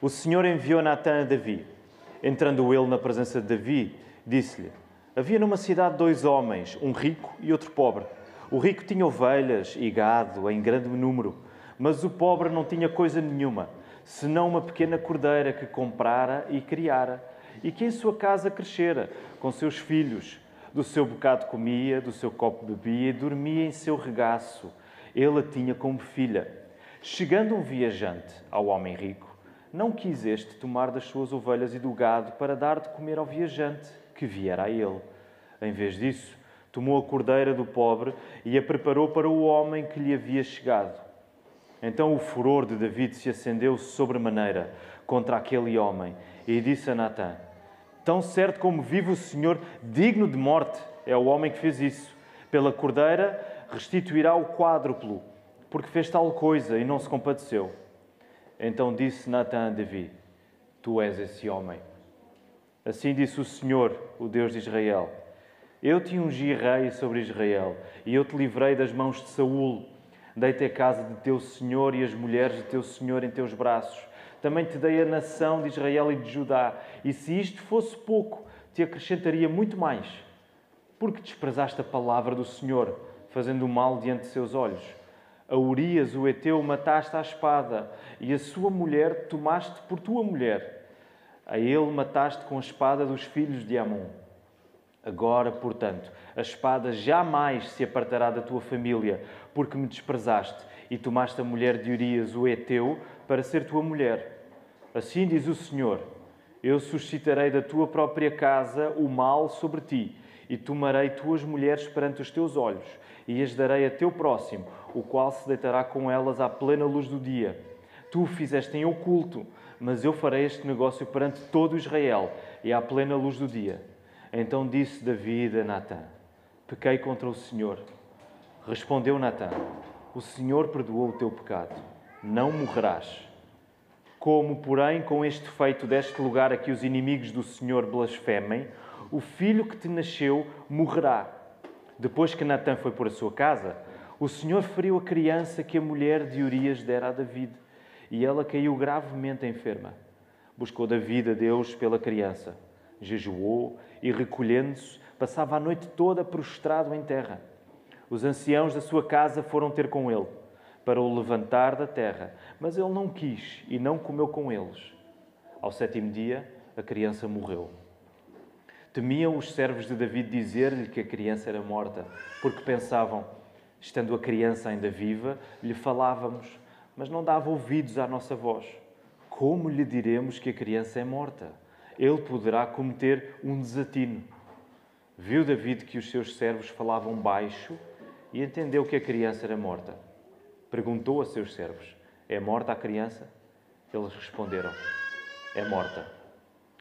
O Senhor enviou Natan a Davi. Entrando ele na presença de Davi, disse-lhe: Havia numa cidade dois homens, um rico e outro pobre. O rico tinha ovelhas e gado em grande número, mas o pobre não tinha coisa nenhuma, senão uma pequena cordeira que comprara e criara, e que em sua casa crescera, com seus filhos. Do seu bocado comia, do seu copo bebia e dormia em seu regaço. Ele a tinha como filha. Chegando um viajante ao homem rico, não quis este tomar das suas ovelhas e do gado para dar de comer ao viajante que viera a ele. Em vez disso, tomou a cordeira do pobre e a preparou para o homem que lhe havia chegado. Então o furor de David se acendeu sobremaneira contra aquele homem e disse a Natã: Tão certo como vive o Senhor, digno de morte é o homem que fez isso. Pela cordeira restituirá o quádruplo, porque fez tal coisa e não se compadeceu. Então disse Natã a Davi: Tu és esse homem. Assim disse o Senhor, o Deus de Israel: Eu te ungi rei sobre Israel, e eu te livrei das mãos de Saul. Dei-te a casa de teu senhor e as mulheres de teu senhor em teus braços. Também te dei a nação de Israel e de Judá. E se isto fosse pouco, te acrescentaria muito mais. Porque desprezaste a palavra do Senhor, fazendo o mal diante de seus olhos. A Urias, o Eteu, mataste à espada, e a sua mulher tomaste por tua mulher. A ele mataste com a espada dos filhos de Amon. Agora, portanto, a espada jamais se apartará da tua família, porque me desprezaste e tomaste a mulher de Urias, o Eteu, para ser tua mulher. Assim diz o Senhor: Eu suscitarei da tua própria casa o mal sobre ti, e tomarei tuas mulheres perante os teus olhos, e as darei a teu próximo, o qual se deitará com elas à plena luz do dia. Tu o fizeste em oculto, mas eu farei este negócio perante todo Israel, e à plena luz do dia. Então disse Davi a Natã: Pequei contra o Senhor. Respondeu Natã: O Senhor perdoou o teu pecado. Não morrerás. Como, porém, com este feito deste lugar a que os inimigos do Senhor blasfemem, o filho que te nasceu morrerá. Depois que Natã foi por a sua casa, o Senhor feriu a criança que a mulher de Urias dera a David, e ela caiu gravemente enferma. Buscou David a Deus pela criança, jejuou e, recolhendo-se, passava a noite toda prostrado em terra. Os anciãos da sua casa foram ter com ele, para o levantar da terra, mas ele não quis e não comeu com eles. Ao sétimo dia, a criança morreu. Temiam os servos de David dizer-lhe que a criança era morta, porque pensavam, estando a criança ainda viva, lhe falávamos, mas não dava ouvidos à nossa voz. Como lhe diremos que a criança é morta? Ele poderá cometer um desatino. Viu David que os seus servos falavam baixo e entendeu que a criança era morta. Perguntou a seus servos: É morta a criança? Eles responderam: É morta.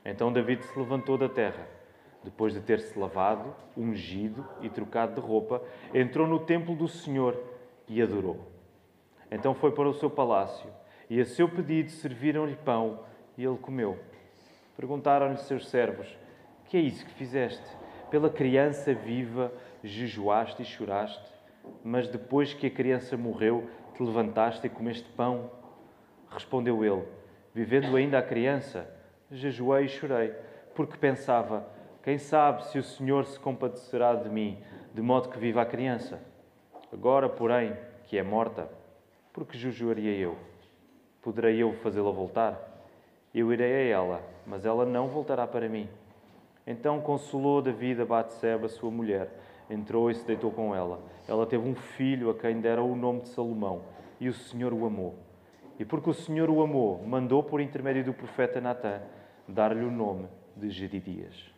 Então David se levantou da terra. Depois de ter se lavado, ungido e trocado de roupa, entrou no templo do Senhor e adorou. Então foi para o seu palácio e, a seu pedido, serviram-lhe pão e ele comeu. Perguntaram-lhe seus servos: Que é isso que fizeste? Pela criança viva jejuaste e choraste, mas depois que a criança morreu, te levantaste e comeste pão? Respondeu ele: Vivendo ainda a criança, jejuei e chorei, porque pensava: Quem sabe se o Senhor se compadecerá de mim, de modo que viva a criança? Agora, porém, que é morta, porque jejuaria eu? Poderei eu fazê-la voltar? Eu irei a ela, mas ela não voltará para mim. Então consolou David a Batseba, sua mulher. Entrou e se deitou com ela. Ela teve um filho a quem dera o nome de Salomão, e o Senhor o amou. E porque o Senhor o amou, mandou por intermédio do profeta Natã dar-lhe o nome de Jedidias.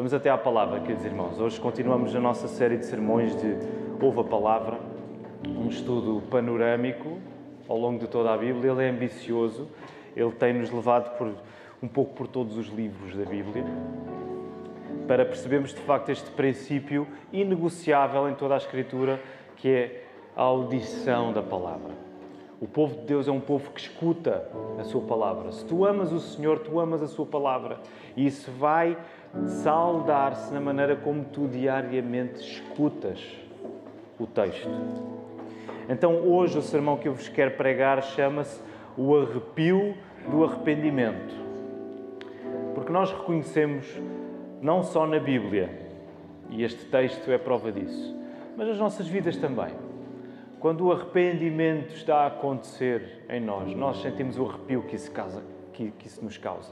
Vamos até à palavra, queridos irmãos. Hoje continuamos a nossa série de sermões de Ouve a Palavra, um estudo panorâmico ao longo de toda a Bíblia. Ele é ambicioso, ele tem-nos levado por, um pouco por todos os livros da Bíblia para percebermos de facto este princípio inegociável em toda a Escritura, que é a audição da palavra. O povo de Deus é um povo que escuta a sua palavra. Se tu amas o Senhor, tu amas a sua palavra. E isso vai saldar-se na maneira como tu diariamente escutas o texto. Então, hoje, o sermão que eu vos quero pregar chama-se O Arrepio do Arrependimento. Porque nós reconhecemos, não só na Bíblia, e este texto é prova disso, mas nas nossas vidas também. Quando o arrependimento está a acontecer em nós, nós sentimos o arrepio que isso, causa, que, que isso nos causa,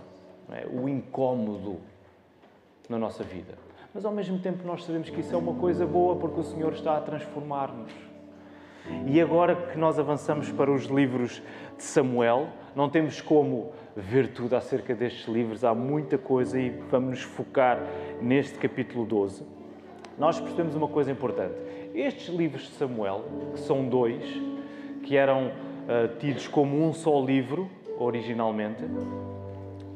é? o incómodo na nossa vida. Mas ao mesmo tempo nós sabemos que isso é uma coisa boa porque o Senhor está a transformar-nos. E agora que nós avançamos para os livros de Samuel, não temos como ver tudo acerca destes livros, há muita coisa e vamos nos focar neste capítulo 12. Nós percebemos uma coisa importante. Estes livros de Samuel, que são dois, que eram uh, tidos como um só livro originalmente,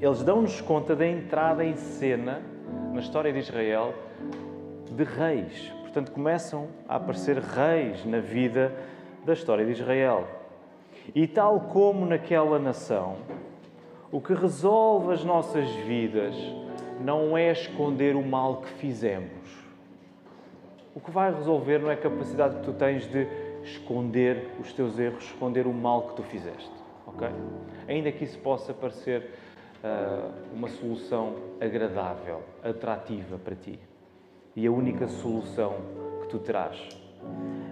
eles dão-nos conta da entrada em cena na história de Israel de reis. Portanto, começam a aparecer reis na vida da história de Israel. E tal como naquela nação, o que resolve as nossas vidas não é esconder o mal que fizemos. O que vai resolver não é a capacidade que tu tens de esconder os teus erros, esconder o mal que tu fizeste. Ok? Ainda que isso possa parecer uma solução agradável, atrativa para ti. E a única solução que tu terás.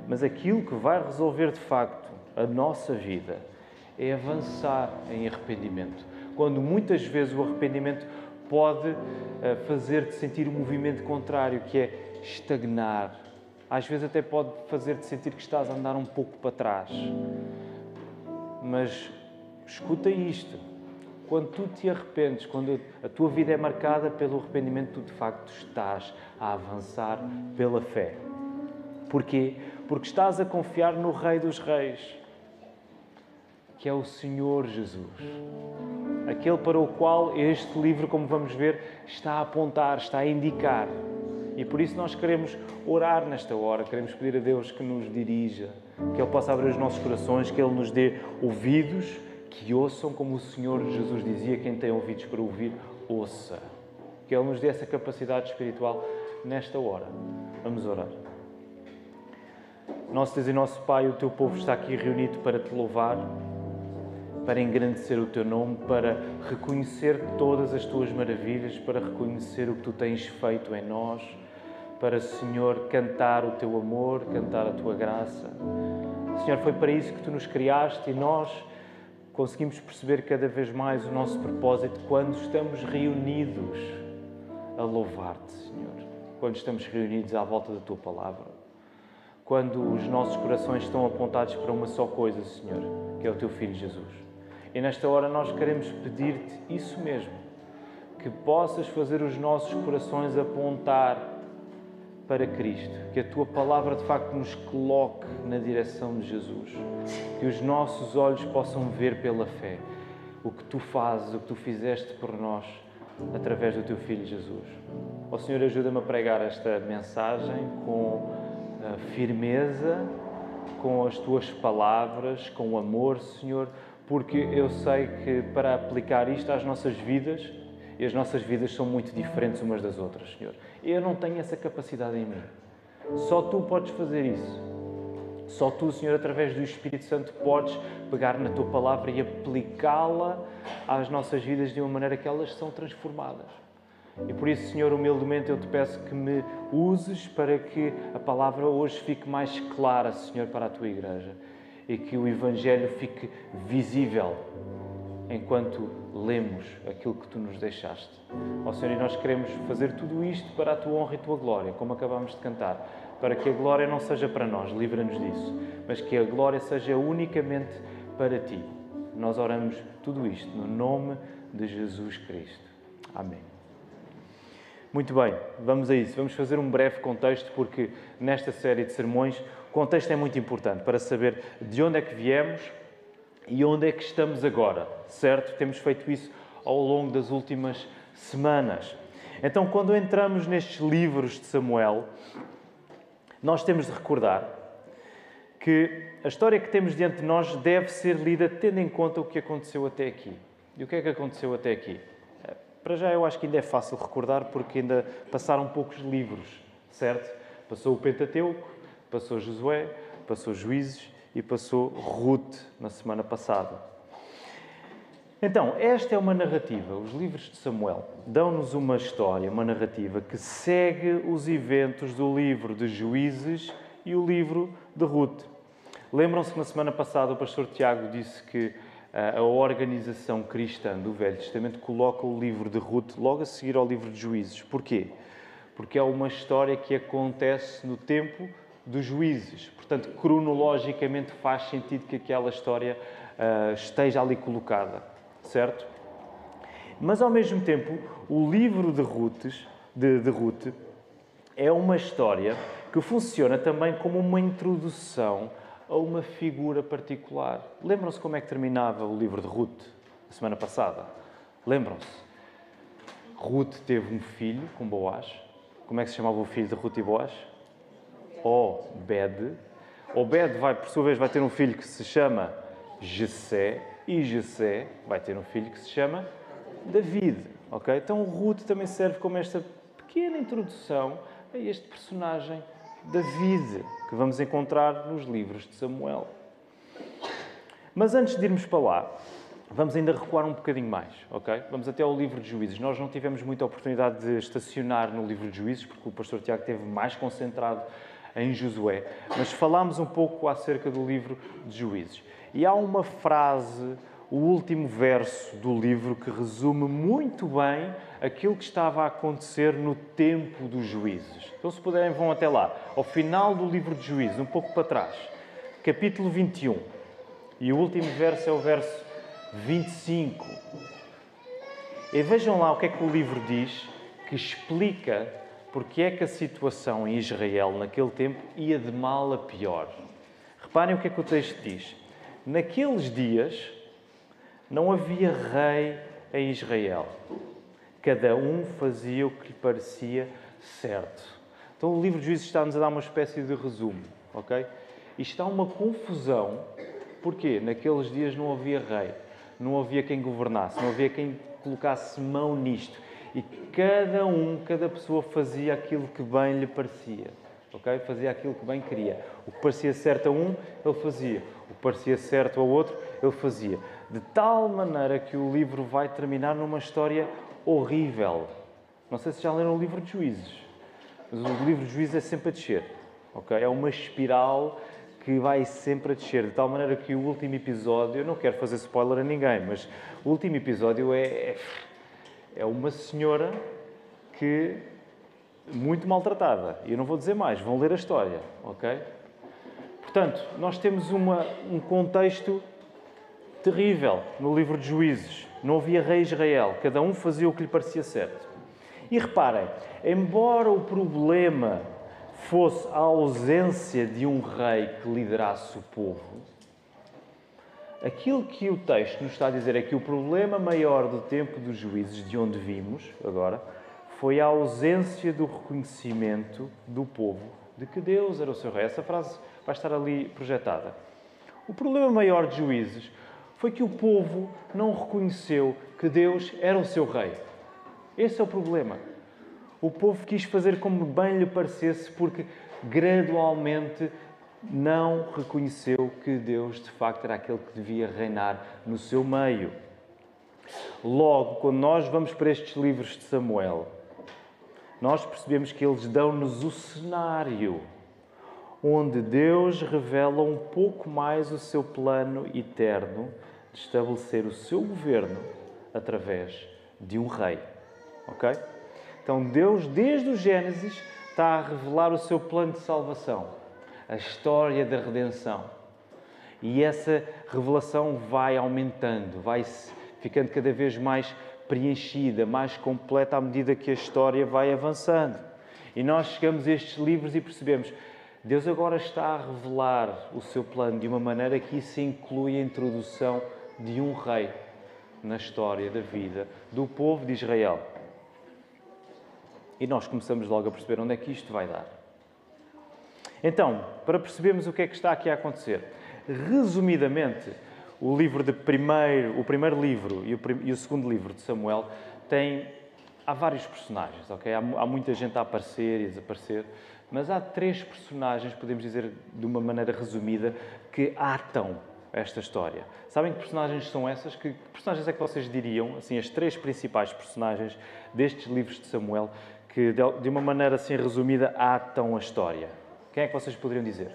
Mas aquilo que vai resolver de facto a nossa vida é avançar em arrependimento. Quando muitas vezes o arrependimento pode uh, fazer-te sentir um movimento contrário, que é estagnar. Às vezes até pode fazer-te sentir que estás a andar um pouco para trás. Mas escuta isto. Quando tu te arrependes, quando a tua vida é marcada pelo arrependimento, tu de facto estás a avançar pela fé. Porquê? Porque estás a confiar no Rei dos Reis, que é o Senhor Jesus. Aquele para o qual este livro, como vamos ver, está a apontar, está a indicar. E por isso nós queremos orar nesta hora, queremos pedir a Deus que nos dirija, que Ele possa abrir os nossos corações, que Ele nos dê ouvidos que ouçam como o Senhor Jesus dizia: quem tem ouvidos para ouvir, ouça. Que Ele nos dê essa capacidade espiritual nesta hora. Vamos orar. Nosso Deus e nosso Pai, o teu povo está aqui reunido para te louvar, para engrandecer o teu nome, para reconhecer todas as tuas maravilhas, para reconhecer o que tu tens feito em nós, para, Senhor, cantar o teu amor, cantar a tua graça. Senhor, foi para isso que tu nos criaste e nós conseguimos perceber cada vez mais o nosso propósito quando estamos reunidos a louvar-te, Senhor. Quando estamos reunidos à volta da tua palavra. Quando os nossos corações estão apontados para uma só coisa, Senhor, que é o teu Filho Jesus. E nesta hora nós queremos pedir-te isso mesmo, que possas fazer os nossos corações apontar para Cristo, que a tua palavra de facto nos coloque na direção de Jesus, que os nossos olhos possam ver pela fé o que tu fazes, o que tu fizeste por nós através do teu filho Jesus. Ó Senhor, ajuda-me a pregar esta mensagem com eh, firmeza, com as tuas palavras, com amor, Senhor, porque eu sei que para aplicar isto às nossas vidas, e as nossas vidas são muito diferentes umas das outras, Senhor. Eu não tenho essa capacidade em mim. Só tu podes fazer isso. Só tu, Senhor, através do Espírito Santo, podes pegar na tua palavra e aplicá-la às nossas vidas de uma maneira que elas são transformadas. E por isso, Senhor, humildemente eu te peço que me uses para que a palavra hoje fique mais clara, Senhor, para a tua igreja e que o Evangelho fique visível enquanto lemos aquilo que tu nos deixaste. Ó Senhor, e nós queremos fazer tudo isto para a tua honra e tua glória, como acabamos de cantar, para que a glória não seja para nós, livra-nos disso, mas que a glória seja unicamente para ti. Nós oramos tudo isto no nome de Jesus Cristo. Amém. Muito bem, vamos a isso. Vamos fazer um breve contexto, porque nesta série de sermões o contexto é muito importante para saber de onde é que viemos e onde é que estamos agora, certo? Temos feito isso ao longo das últimas semanas. Então, quando entramos nestes livros de Samuel, nós temos de recordar que a história que temos diante de nós deve ser lida tendo em conta o que aconteceu até aqui. E o que é que aconteceu até aqui? Para já, eu acho que ainda é fácil recordar porque ainda passaram poucos livros, certo? Passou o Pentateuco, passou Josué, passou Juízes e passou Ruth na semana passada. Então, esta é uma narrativa. Os livros de Samuel dão-nos uma história, uma narrativa que segue os eventos do livro de Juízes e o livro de Ruth. Lembram-se que na semana passada o pastor Tiago disse que ah, a organização cristã do Velho Testamento coloca o livro de Ruth logo a seguir ao livro de Juízes. Porquê? Porque é uma história que acontece no tempo dos juízes. Portanto, cronologicamente faz sentido que aquela história uh, esteja ali colocada, certo? Mas ao mesmo tempo, o livro de Ruth, de, de Ruth é uma história que funciona também como uma introdução a uma figura particular. Lembram-se como é que terminava o livro de Ruth, a semana passada? Lembram-se? Ruth teve um filho com Boaz. Como é que se chamava o filho de Ruth e Boaz? Obed. Obed, vai, por sua vez, vai ter um filho que se chama Jessé. E Jessé vai ter um filho que se chama David. Ok? Então, Ruth também serve como esta pequena introdução a este personagem David, que vamos encontrar nos livros de Samuel. Mas antes de irmos para lá, vamos ainda recuar um bocadinho mais, ok? Vamos até ao livro de Juízes. Nós não tivemos muita oportunidade de estacionar no livro de Juízes, porque o pastor Tiago esteve mais concentrado em Josué, mas falámos um pouco acerca do livro de Juízes. E há uma frase, o último verso do livro, que resume muito bem aquilo que estava a acontecer no tempo dos juízes. Então, se puderem, vão até lá, ao final do livro de Juízes, um pouco para trás, capítulo 21. E o último verso é o verso 25. E vejam lá o que é que o livro diz, que explica porque é que a situação em Israel naquele tempo ia de mal a pior. Reparem o que é que o texto diz. Naqueles dias não havia rei em Israel. Cada um fazia o que lhe parecia certo. Então o livro de Juízes está-nos a dar uma espécie de resumo, ok? E está uma confusão. Porquê? Naqueles dias não havia rei, não havia quem governasse, não havia quem colocasse mão nisto. E cada um, cada pessoa fazia aquilo que bem lhe parecia. Ok? Fazia aquilo que bem queria. O que parecia certo a um, ele fazia. O que parecia certo ao outro, ele fazia. De tal maneira que o livro vai terminar numa história horrível. Não sei se já leram o livro de Juízes, mas o livro de Juízes é sempre a descer. Okay? É uma espiral que vai sempre a descer, de tal maneira que o último episódio, eu não quero fazer spoiler a ninguém, mas o último episódio é, é, uma senhora que muito maltratada. E eu não vou dizer mais, vão ler a história, ok? Portanto, nós temos uma, um contexto terrível no livro de Juízes. Não havia rei Israel, cada um fazia o que lhe parecia certo. E reparem, embora o problema fosse a ausência de um rei que liderasse o povo, aquilo que o texto nos está a dizer é que o problema maior do tempo dos juízes, de onde vimos agora, foi a ausência do reconhecimento do povo de que Deus era o seu rei. Essa frase vai estar ali projetada. O problema maior de juízes foi que o povo não reconheceu que Deus era o seu rei. Esse é o problema. O povo quis fazer como bem lhe parecesse, porque gradualmente não reconheceu que Deus de facto era aquele que devia reinar no seu meio. Logo, quando nós vamos para estes livros de Samuel, nós percebemos que eles dão-nos o cenário onde Deus revela um pouco mais o seu plano eterno de estabelecer o seu governo através de um rei. Ok? Então Deus, desde o Gênesis, está a revelar o seu plano de salvação, a história da redenção. E essa revelação vai aumentando, vai ficando cada vez mais preenchida, mais completa à medida que a história vai avançando. E nós chegamos a estes livros e percebemos Deus agora está a revelar o seu plano de uma maneira que isso inclui a introdução de um rei na história da vida do povo de Israel. E nós começamos logo a perceber onde é que isto vai dar. Então, para percebermos o que é que está aqui a acontecer, resumidamente, o livro de primeiro, o primeiro livro e o, e o segundo livro de Samuel têm há vários personagens, ok? Há, há, muita gente a aparecer e a desaparecer. Mas há três personagens, podemos dizer de uma maneira resumida, que atam esta história. Sabem que personagens são essas? Que, que personagens é que vocês diriam, assim, as três principais personagens destes livros de Samuel, que de uma maneira assim resumida atam a história? Quem é que vocês poderiam dizer?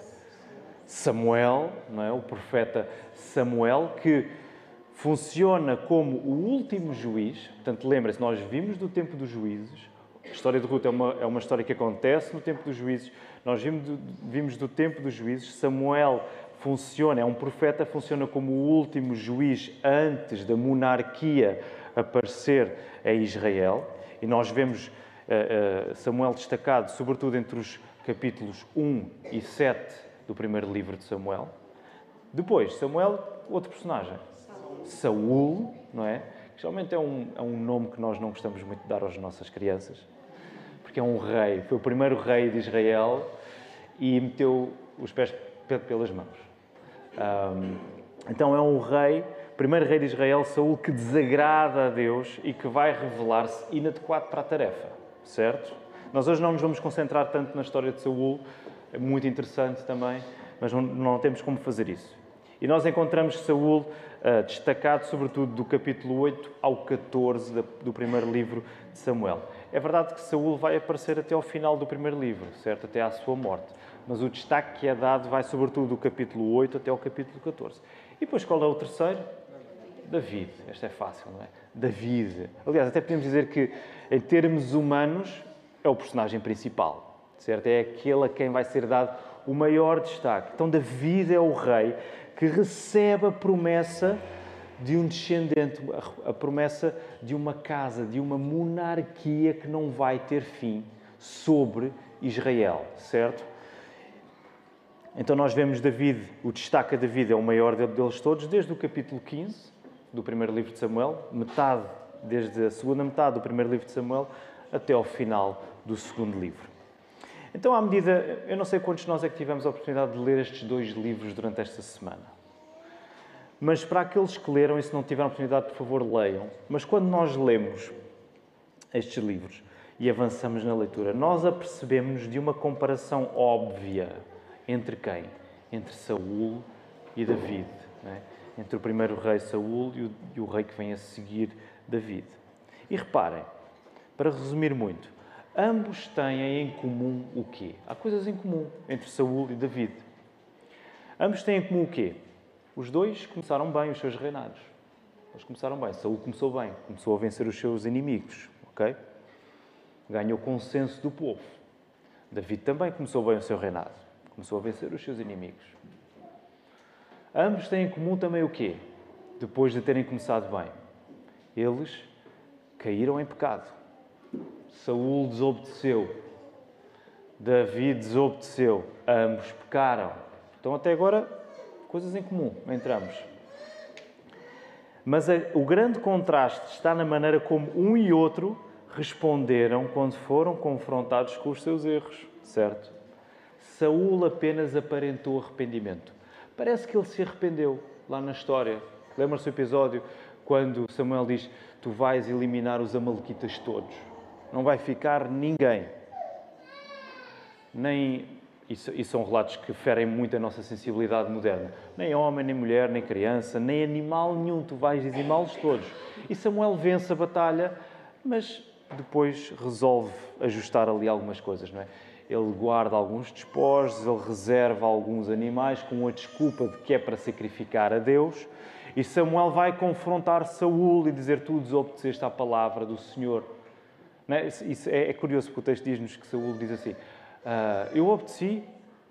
Samuel, não é? o profeta Samuel, que funciona como o último juiz. Portanto, lembrem-se, nós vimos do tempo dos juízes. A história de Ruth é uma, é uma história que acontece no tempo dos juízes. Nós vimos do, vimos do tempo dos juízes. Samuel funciona, é um profeta, funciona como o último juiz antes da monarquia aparecer em Israel. E nós vemos uh, uh, Samuel destacado, sobretudo entre os capítulos 1 e 7 do primeiro livro de Samuel. Depois, Samuel, outro personagem. Saúl, não é? Que geralmente é um, é um nome que nós não gostamos muito de dar às nossas crianças, porque é um rei, foi o primeiro rei de Israel e meteu os pés pelas mãos. Um, então é um rei, primeiro rei de Israel, Saúl, que desagrada a Deus e que vai revelar-se inadequado para a tarefa, certo? Nós hoje não nos vamos concentrar tanto na história de Saúl, é muito interessante também, mas não, não temos como fazer isso. E nós encontramos Saúl uh, destacado, sobretudo, do capítulo 8 ao 14 do primeiro livro de Samuel. É verdade que Saúl vai aparecer até ao final do primeiro livro, certo? Até à sua morte. Mas o destaque que é dado vai, sobretudo, do capítulo 8 até ao capítulo 14. E depois, qual é o terceiro? David. Esta é fácil, não é? David. Aliás, até podemos dizer que, em termos humanos, é o personagem principal, certo? É aquele a quem vai ser dado o maior destaque. Então, David é o rei que recebe a promessa de um descendente, a promessa de uma casa, de uma monarquia que não vai ter fim sobre Israel, certo? Então nós vemos David, o destaque a David é o maior deles todos, desde o capítulo 15 do primeiro livro de Samuel, metade, desde a segunda metade do primeiro livro de Samuel até ao final do segundo livro. Então, à medida, eu não sei quantos de nós é que tivemos a oportunidade de ler estes dois livros durante esta semana. Mas para aqueles que leram e se não tiveram oportunidade, por favor, leiam. Mas quando nós lemos estes livros e avançamos na leitura, nós apercebemos de uma comparação óbvia entre quem? Entre Saul e David. É? Entre o primeiro rei Saul e o, e o rei que vem a seguir, David. E reparem, para resumir muito, Ambos têm em comum o quê? Há coisas em comum entre Saul e David. Ambos têm em comum o quê? Os dois começaram bem os seus reinados. Eles começaram bem. Saul começou bem, começou a vencer os seus inimigos, ok? Ganhou consenso do povo. David também começou bem o seu reinado, começou a vencer os seus inimigos. Ambos têm em comum também o quê? Depois de terem começado bem, eles caíram em pecado Saul desobedeceu, Davi desobedeceu, ambos pecaram. Então, até agora, coisas em comum entre ambos. Mas a, o grande contraste está na maneira como um e outro responderam quando foram confrontados com os seus erros, certo? Saul apenas aparentou arrependimento. Parece que ele se arrependeu lá na história. Lembra-se do episódio quando Samuel diz: Tu vais eliminar os Amalequitas todos não vai ficar ninguém. Nem, e são relatos que ferem muito a nossa sensibilidade moderna. Nem homem, nem mulher, nem criança, nem animal nenhum, tu vais dizimá-los todos. E Samuel vence a batalha, mas depois resolve ajustar ali algumas coisas, não é? Ele guarda alguns despojos, ele reserva alguns animais com a desculpa de que é para sacrificar a Deus. E Samuel vai confrontar Saul e dizer: Tu desobedeceste à palavra do Senhor. É? Isso é, é, curioso, porque o texto diz-nos que Saúl diz assim: ah, Eu obedeci,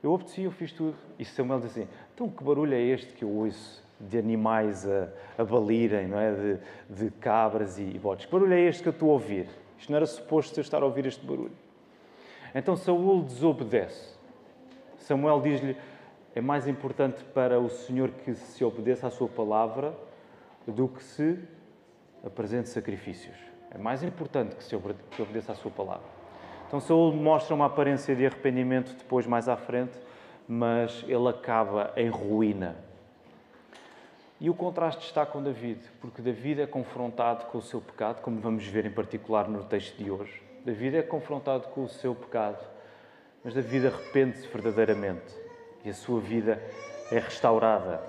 eu obedeci, eu fiz tudo. E Samuel diz assim: Então que barulho é este que eu ouço de animais a, a balirem, não é? De, de cabras e, botes? Que barulho é este que eu estou a ouvir? Isto não era suposto eu estar a ouvir este barulho. Então Saúl desobedece. Samuel diz-lhe: É mais importante para o Senhor que se obedeça à sua palavra do que se apresente sacrifícios. É mais importante que se obedeça à sua palavra. Então Saul mostra uma aparência de arrependimento depois, mais à frente, mas ele acaba em ruína. E o contraste está com David, porque David é confrontado com o seu pecado, como vamos ver em particular no texto de hoje. David é confrontado com o seu pecado, Mas David arrepende-se verdadeiramente e a sua vida é restaurada.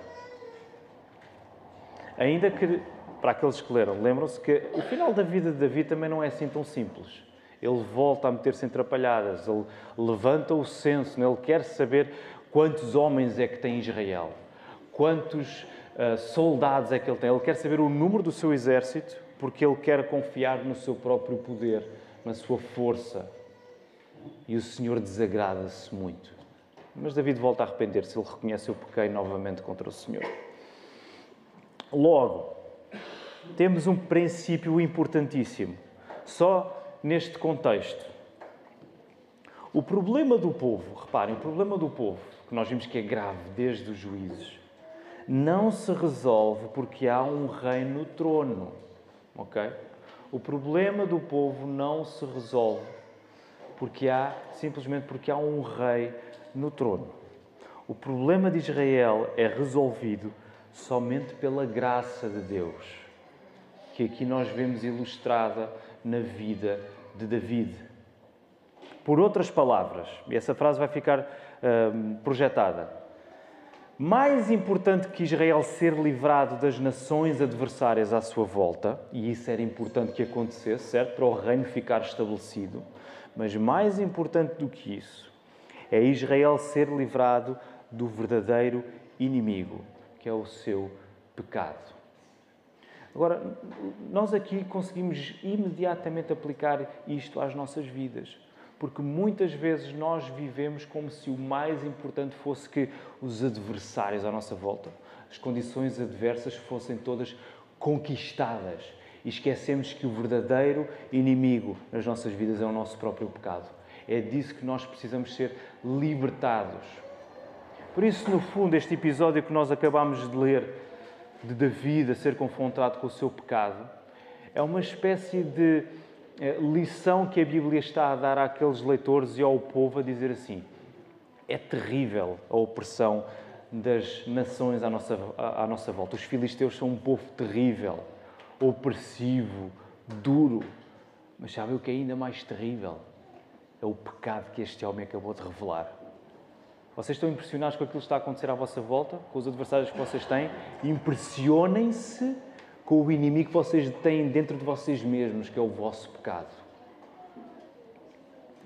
Ainda que, para aqueles que leram, lembram-se que o final da vida de Davi também não é assim tão simples. Ele volta a meter-se em atrapalhadas, ele levanta o senso, ele quer saber quantos homens é que tem Israel, quantos uh, soldados é que ele tem. Ele quer saber o número do seu exército, porque ele quer confiar no seu próprio poder, na sua força. E o Senhor desagrada-se muito. Mas David volta a arrepender-se, ele reconhece o pequei novamente contra o Senhor. Logo, temos um princípio importantíssimo, só neste contexto. O problema do povo, reparem, o problema do povo, que nós vimos que é grave desde os juízes, não se resolve porque há um rei no trono, ok? O problema do povo não se resolve porque há simplesmente porque há um rei no trono. O problema de Israel é resolvido somente pela graça de Deus, que aqui nós vemos ilustrada na vida de David. Por outras palavras, e essa frase vai ficar hum, projetada, mais importante que Israel ser livrado das nações adversárias à sua volta, e isso era importante que acontecesse, certo? Para o reino ficar estabelecido, mas mais importante do que isso é Israel ser livrado do verdadeiro inimigo, que é o seu pecado. Agora, nós aqui conseguimos imediatamente aplicar isto às nossas vidas, porque muitas vezes nós vivemos como se o mais importante fosse que os adversários à nossa volta, as condições adversas fossem todas conquistadas e esquecemos que o verdadeiro inimigo nas nossas vidas é o nosso próprio pecado. É disso que nós precisamos ser libertados. Por isso, no fundo, este episódio que nós acabamos de ler, de David a ser confrontado com o seu pecado, é uma espécie de eh, lição que a Bíblia está a dar àqueles leitores e ao povo a dizer assim: é terrível a opressão das nações à nossa, à nossa volta. Os filisteus são um povo terrível, opressivo, duro. Mas sabem o que é ainda mais terrível? é o pecado que este homem acabou de revelar. Vocês estão impressionados com aquilo que está a acontecer à vossa volta, com os adversários que vocês têm? Impressionem-se com o inimigo que vocês têm dentro de vocês mesmos, que é o vosso pecado.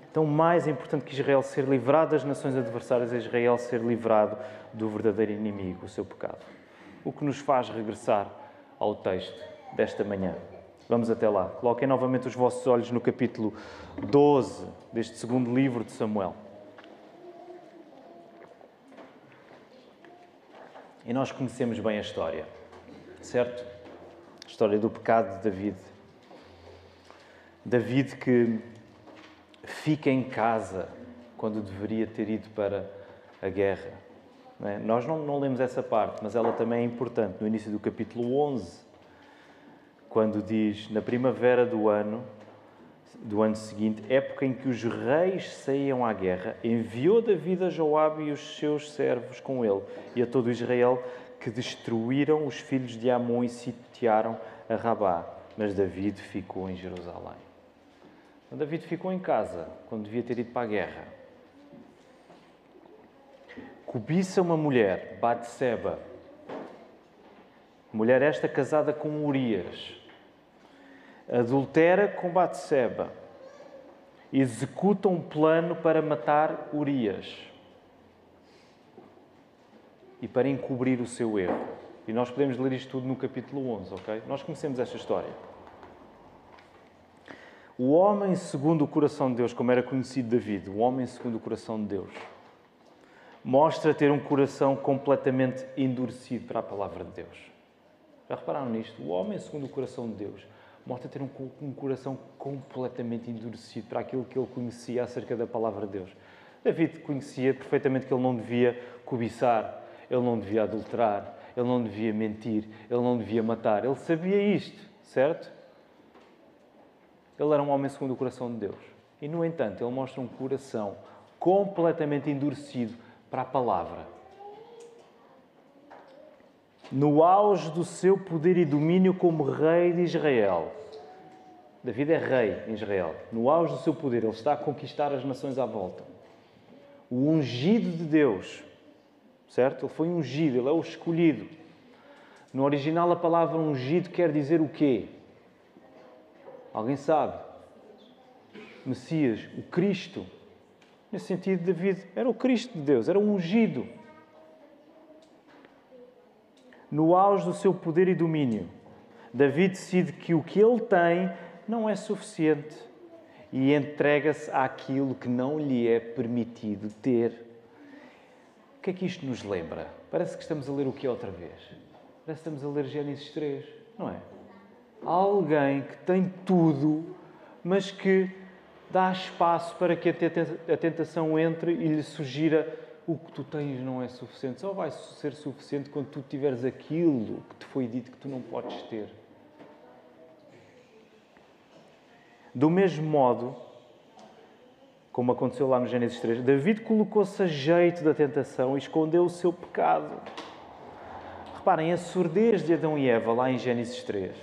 Então, mais importante que Israel ser livrado das nações adversárias é Israel ser livrado do verdadeiro inimigo, o seu pecado. O que nos faz regressar ao texto desta manhã. Vamos até lá. Coloquem novamente os vossos olhos no capítulo 12 deste segundo livro de Samuel. E nós conhecemos bem a história, certo? A história do pecado de David. David que fica em casa quando deveria ter ido para a guerra. Não é? Nós não, não lemos essa parte, mas ela também é importante. No início do capítulo 11, quando diz na primavera do ano do ano seguinte, época em que os reis saíam à guerra, enviou Davi a Joabe e os seus servos com ele e a todo Israel que destruíram os filhos de Amon e sitiaram a Rabá. Mas David ficou em Jerusalém. Então, David ficou em casa quando devia ter ido para a guerra. Cobiça uma mulher, Batseba, mulher esta casada com Urias, adultera com Batseba, executa um plano para matar Urias e para encobrir o seu erro. E nós podemos ler isto tudo no capítulo 11, ok? Nós conhecemos esta história. O homem segundo o coração de Deus, como era conhecido David, o homem segundo o coração de Deus, mostra ter um coração completamente endurecido para a palavra de Deus. Já repararam nisto? O homem segundo o coração de Deus mostra ter um, um coração completamente endurecido para aquilo que ele conhecia acerca da palavra de Deus. David conhecia perfeitamente que ele não devia cobiçar, ele não devia adulterar, ele não devia mentir, ele não devia matar. Ele sabia isto, certo? Ele era um homem segundo o coração de Deus. E, no entanto, ele mostra um coração completamente endurecido para a palavra. No auge do seu poder e domínio como rei de Israel, David é rei em Israel. No auge do seu poder, ele está a conquistar as nações à volta. o ungido de Deus, certo? Ele foi ungido, ele é o escolhido. No original, a palavra ungido quer dizer o quê? Alguém sabe? Messias, o Cristo. Nesse sentido, David era o Cristo de Deus, era o ungido. No auge do seu poder e domínio, David decide que o que ele tem não é suficiente e entrega-se àquilo que não lhe é permitido ter. O que é que isto nos lembra? Parece que estamos a ler o que outra vez? Parece que estamos a ler Gênesis 3, não é? Alguém que tem tudo, mas que dá espaço para que a tentação entre e lhe sugira o que tu tens não é suficiente. Só vai ser suficiente quando tu tiveres aquilo que te foi dito que tu não podes ter. Do mesmo modo, como aconteceu lá no Gênesis 3, David colocou-se a jeito da tentação e escondeu o seu pecado. Reparem, a surdez de Adão e Eva, lá em Gênesis 3,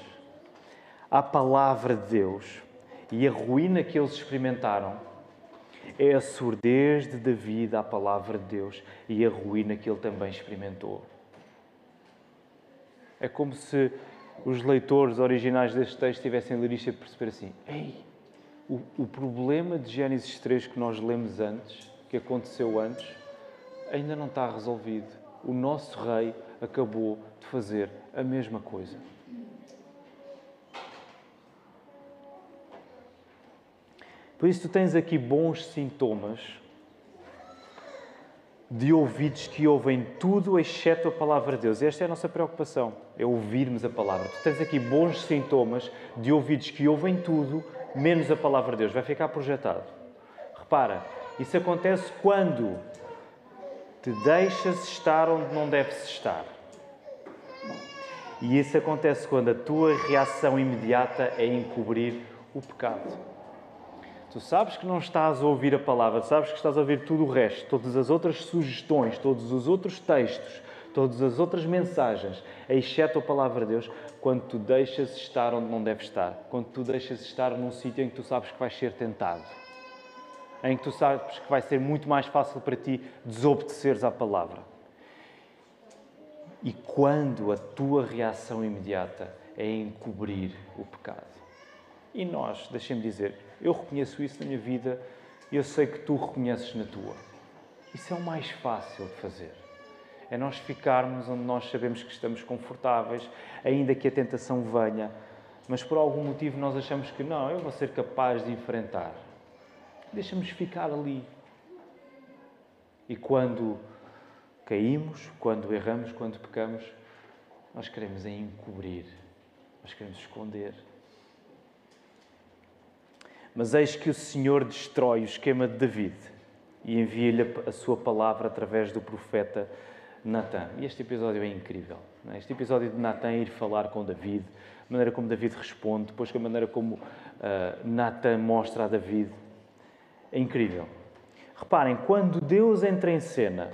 a palavra de Deus e a ruína que eles experimentaram, é a surdez de David à palavra de Deus e a ruína que ele também experimentou. É como se os leitores originais deste texto tivessem ler isto e perceber assim: ei, o, o problema de Gênesis 3 que nós lemos antes, que aconteceu antes, ainda não está resolvido. O nosso rei acabou de fazer a mesma coisa. Por isso, tu tens aqui bons sintomas de ouvidos que ouvem tudo exceto a palavra de Deus. Esta é a nossa preocupação, é ouvirmos a palavra. Tu tens aqui bons sintomas de ouvidos que ouvem tudo menos a palavra de Deus. Vai ficar projetado. Repara, isso acontece quando te deixas estar onde não deves estar. E isso acontece quando a tua reação imediata é encobrir o pecado. Tu sabes que não estás a ouvir a palavra, sabes que estás a ouvir tudo o resto, todas as outras sugestões, todos os outros textos, todas as outras mensagens, exceto a palavra de Deus, quando tu deixas estar onde não deves estar, quando tu deixas estar num sítio em que tu sabes que vais ser tentado, em que tu sabes que vai ser muito mais fácil para ti desobedeceres à palavra. E quando a tua reação imediata é encobrir o pecado. E nós, deixem-me dizer, eu reconheço isso na minha vida e eu sei que tu reconheces na tua. Isso é o mais fácil de fazer. É nós ficarmos onde nós sabemos que estamos confortáveis, ainda que a tentação venha, mas por algum motivo nós achamos que não, eu vou ser capaz de enfrentar. Deixamos ficar ali. E quando caímos, quando erramos, quando pecamos, nós queremos encobrir, nós queremos esconder. Mas eis que o Senhor destrói o esquema de David e envia-lhe a sua palavra através do profeta Natan. E este episódio é incrível. É? Este episódio de Natan ir falar com David, a maneira como David responde, depois a maneira como uh, Natan mostra a David, é incrível. Reparem, quando Deus entra em cena,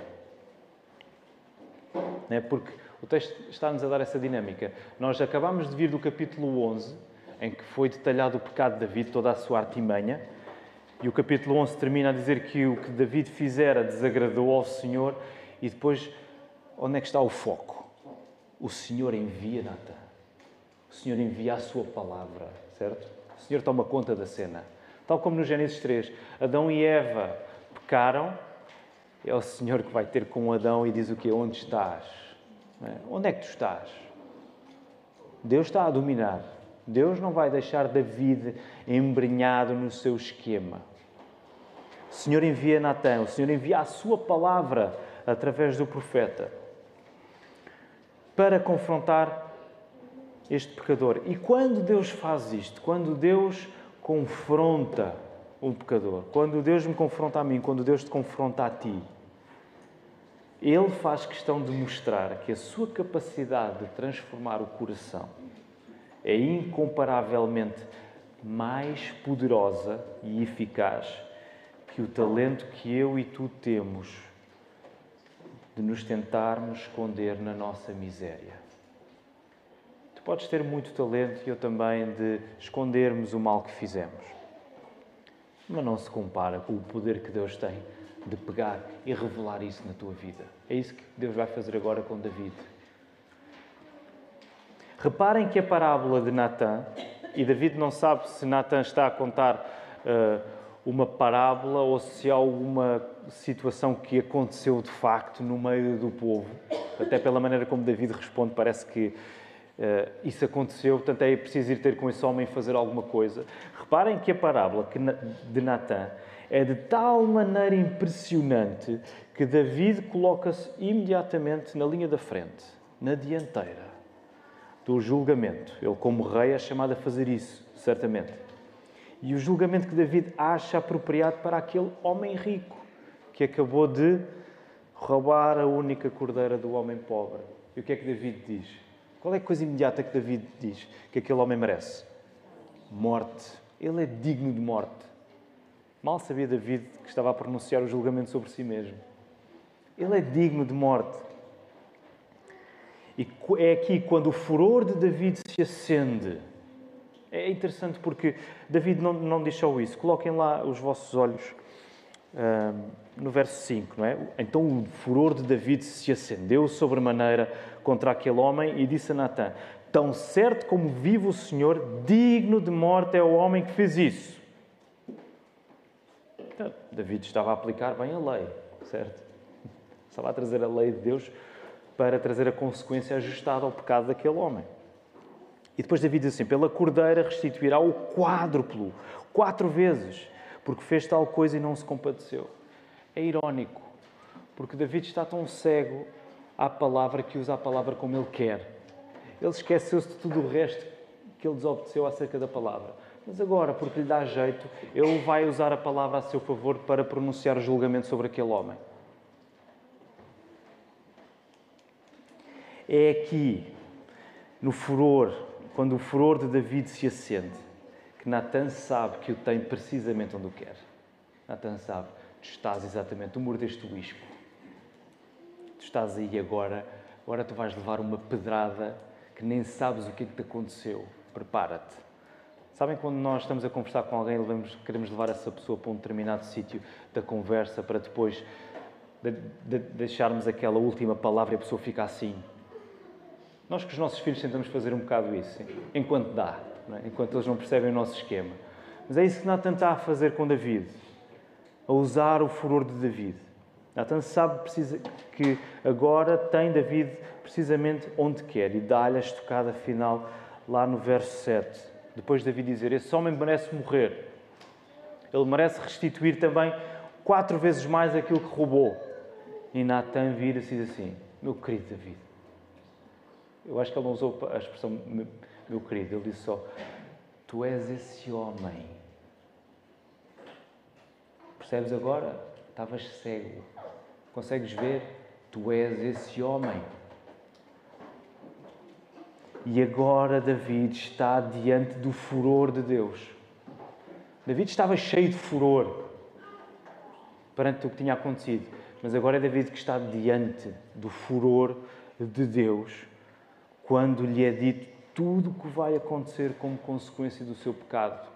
é? porque o texto está-nos a dar essa dinâmica. Nós acabamos de vir do capítulo 11 em que foi detalhado o pecado de David, toda a sua artimanha. E o capítulo 11 termina a dizer que o que David fizera desagradou ao Senhor. E depois, onde é que está o foco? O Senhor envia Natan. O Senhor envia a sua palavra, certo? O Senhor toma conta da cena. Tal como no Gênesis 3, Adão e Eva pecaram, é o Senhor que vai ter com Adão e diz o quê? Onde estás? É? Onde é que tu estás? Deus está a dominar. Deus não vai deixar David embrenhado no seu esquema. O Senhor envia Natan, o Senhor envia a sua palavra através do profeta para confrontar este pecador. E quando Deus faz isto, quando Deus confronta um pecador, quando Deus me confronta a mim, quando Deus te confronta a ti, Ele faz questão de mostrar que a sua capacidade de transformar o coração é incomparavelmente mais poderosa e eficaz que o talento que eu e tu temos de nos tentarmos esconder na nossa miséria. Tu podes ter muito talento e eu também de escondermos o mal que fizemos. Mas não se compara com o poder que Deus tem de pegar e revelar isso na tua vida. É isso que Deus vai fazer agora com David. Reparem que a parábola de Natã, e David não sabe se Natã está a contar uh, uma parábola ou se há alguma situação que aconteceu de facto no meio do povo. Até pela maneira como David responde, parece que uh, isso aconteceu, portanto é preciso ir ter com esse homem e fazer alguma coisa. Reparem que a parábola de Natã é de tal maneira impressionante que David coloca-se imediatamente na linha da frente, na dianteira do julgamento. Ele, como rei, é chamado a fazer isso, certamente. E o julgamento que David acha apropriado para aquele homem rico que acabou de roubar a única cordeira do homem pobre. E o que é que David diz? Qual é a coisa imediata que David diz que aquele homem merece? Morte. Ele é digno de morte. Mal sabia David que estava a pronunciar o julgamento sobre si mesmo. Ele é digno de morte. E é aqui quando o furor de David se acende. É interessante porque David não, não deixou isso. Coloquem lá os vossos olhos no verso 5, não é? Então o furor de David se acendeu sobremaneira contra aquele homem e disse a Natã: Tão certo como vive o Senhor, digno de morte é o homem que fez isso. Então, David estava a aplicar bem a lei, certo? Estava a trazer a lei de Deus para trazer a consequência ajustada ao pecado daquele homem. E depois David diz assim: pela cordeira restituirá o quádruplo, quatro vezes, porque fez tal coisa e não se compadeceu. É irónico, porque David está tão cego à palavra que usa a palavra como ele quer. Ele esqueceu-se de tudo o resto que ele desobedeceu acerca da palavra. Mas agora, porque lhe dá jeito, ele vai usar a palavra a seu favor para pronunciar julgamento sobre aquele homem. É aqui, no furor, quando o furor de David se acende, que Natan sabe que o tem precisamente onde o quer. Natan sabe, tu estás exatamente, tu mordeste o isco. Tu estás aí agora, agora tu vais levar uma pedrada que nem sabes o que é que te aconteceu. Prepara-te. Sabem quando nós estamos a conversar com alguém e queremos levar essa pessoa para um determinado sítio da conversa para depois de, de, deixarmos aquela última palavra e a pessoa fica assim, nós com os nossos filhos tentamos fazer um bocado isso, enquanto dá, é? enquanto eles não percebem o nosso esquema. Mas é isso que Natan está a fazer com David, a usar o furor de David. Natan sabe precisa, que agora tem David precisamente onde quer e dá-lhe a estocada final lá no verso 7. Depois de David dizer: Esse homem merece morrer. Ele merece restituir também quatro vezes mais aquilo que roubou. E Natan vira-se e diz assim: Meu querido David, eu acho que ele não usou a expressão meu querido, ele disse só: Tu és esse homem. Percebes agora? Estavas cego. Consegues ver? Tu és esse homem. E agora David está diante do furor de Deus. David estava cheio de furor perante o que tinha acontecido. Mas agora é David que está diante do furor de Deus quando lhe é dito tudo o que vai acontecer como consequência do seu pecado.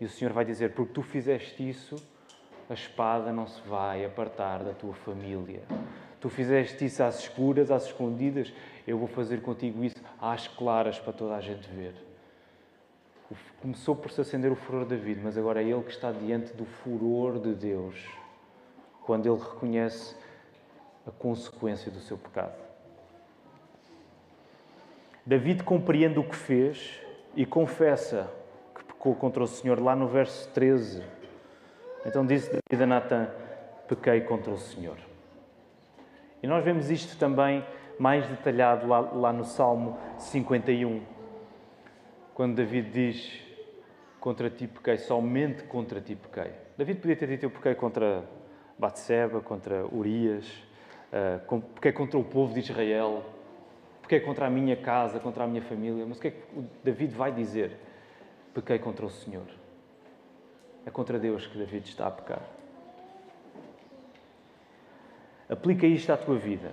E o Senhor vai dizer: Porque tu fizeste isso, a espada não se vai apartar da tua família. Tu fizeste isso às escuras, às escondidas, eu vou fazer contigo isso às claras para toda a gente ver. Começou por se acender o furor da vida, mas agora é ele que está diante do furor de Deus, quando ele reconhece a consequência do seu pecado. David compreende o que fez e confessa que pecou contra o Senhor, lá no verso 13. Então disse David a Natan: Pequei contra o Senhor. E nós vemos isto também mais detalhado lá, lá no Salmo 51, quando David diz: Contra ti pequei, somente contra ti pequei. David podia ter dito: Eu pequei contra Batseba, contra Urias, uh, pequei contra o povo de Israel Pequei contra a minha casa, contra a minha família. Mas o que é que David vai dizer? Pequei contra o Senhor. É contra Deus que David está a pecar. Aplica isto à tua vida.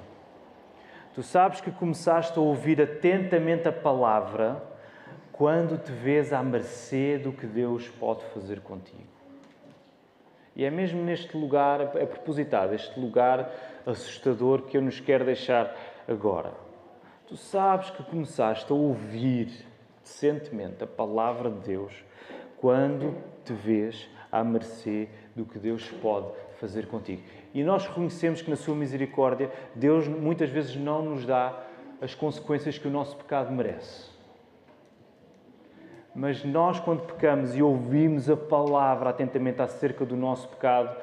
Tu sabes que começaste a ouvir atentamente a palavra quando te vês à mercê do que Deus pode fazer contigo. E é mesmo neste lugar, é propositado, este lugar assustador que eu nos quero deixar agora. Tu sabes que começaste a ouvir decentemente a palavra de Deus quando te vês à mercê do que Deus pode fazer contigo. E nós reconhecemos que na sua misericórdia Deus muitas vezes não nos dá as consequências que o nosso pecado merece. Mas nós, quando pecamos e ouvimos a palavra atentamente acerca do nosso pecado,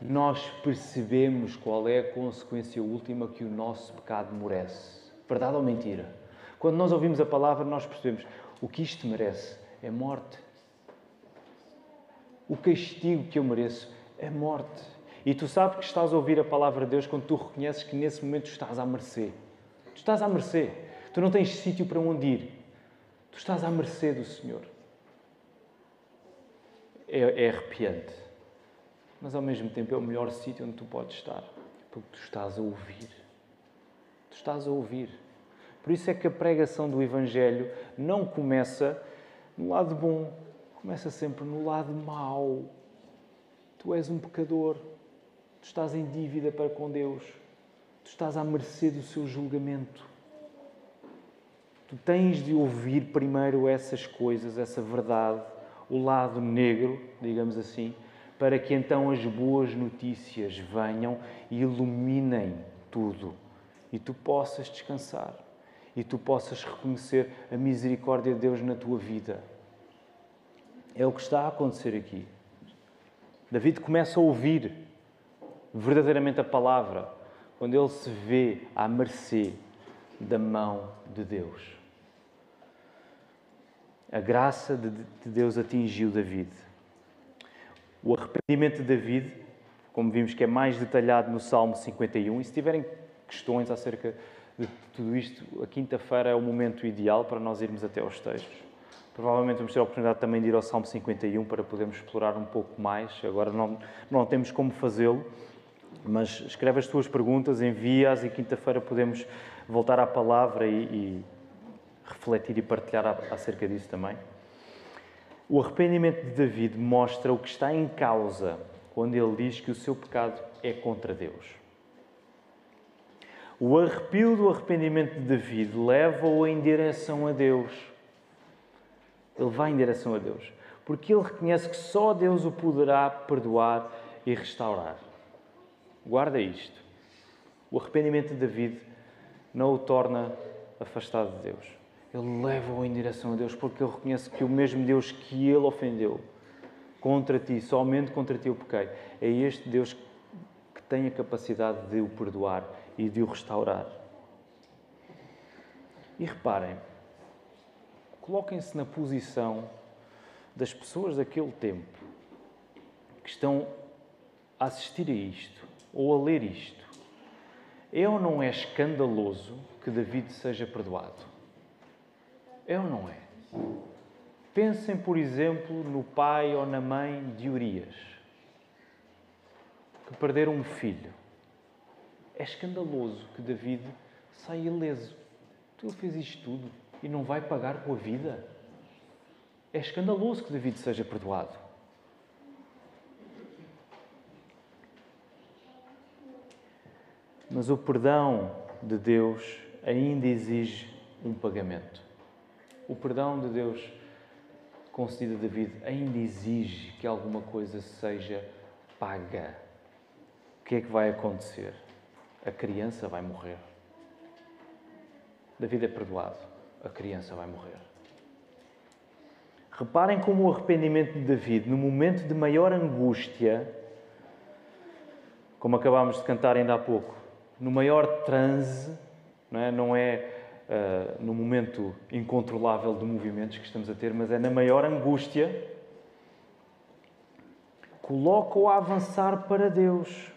nós percebemos qual é a consequência última que o nosso pecado merece. Verdade ou mentira? Quando nós ouvimos a palavra, nós percebemos o que isto merece é morte. O castigo que eu mereço é morte. E tu sabes que estás a ouvir a palavra de Deus quando tu reconheces que nesse momento estás à mercê. Tu estás à mercê. Tu não tens sítio para onde ir. Tu estás à mercê do Senhor. É, é arrepiante. Mas ao mesmo tempo é o melhor sítio onde tu podes estar. Porque tu estás a ouvir. Tu estás a ouvir. Por isso é que a pregação do Evangelho não começa no lado bom, começa sempre no lado mau. Tu és um pecador, tu estás em dívida para com Deus, tu estás à mercê do seu julgamento. Tu tens de ouvir primeiro essas coisas, essa verdade, o lado negro, digamos assim, para que então as boas notícias venham e iluminem tudo e tu possas descansar e tu possas reconhecer a misericórdia de Deus na tua vida. É o que está a acontecer aqui. David começa a ouvir verdadeiramente a palavra quando ele se vê à mercê da mão de Deus. A graça de Deus atingiu David. O arrependimento de David, como vimos que é mais detalhado no Salmo 51, e se tiverem questões acerca de tudo isto, a quinta-feira é o momento ideal para nós irmos até aos textos. Provavelmente vamos ter a oportunidade também de ir ao Salmo 51 para podermos explorar um pouco mais. Agora não, não temos como fazê-lo, mas escreve as tuas perguntas, envia-as e quinta-feira podemos voltar à palavra e, e refletir e partilhar acerca disso também. O arrependimento de David mostra o que está em causa quando ele diz que o seu pecado é contra Deus. O arrepio do arrependimento de David leva-o em direção a Deus. Ele vai em direção a Deus, porque ele reconhece que só Deus o poderá perdoar e restaurar. Guarda isto. O arrependimento de David não o torna afastado de Deus. Ele leva-o em direção a Deus porque ele reconhece que o mesmo Deus que ele ofendeu contra ti, somente contra ti eu pequei, é este Deus que tem a capacidade de o perdoar e de o restaurar. E reparem, coloquem-se na posição das pessoas daquele tempo que estão a assistir a isto ou a ler isto. É ou não é escandaloso que David seja perdoado? É ou não é? Pensem, por exemplo, no pai ou na mãe de Urias, que perderam um filho. É escandaloso que David saia ileso. Tu fez isto tudo e não vai pagar com a vida. É escandaloso que David seja perdoado. Mas o perdão de Deus ainda exige um pagamento. O perdão de Deus concedido a David ainda exige que alguma coisa seja paga. O que é que vai acontecer? A criança vai morrer. David é perdoado, a criança vai morrer. Reparem como o arrependimento de David, no momento de maior angústia, como acabámos de cantar ainda há pouco, no maior transe, não é, não é uh, no momento incontrolável de movimentos que estamos a ter, mas é na maior angústia, coloca-o a avançar para Deus.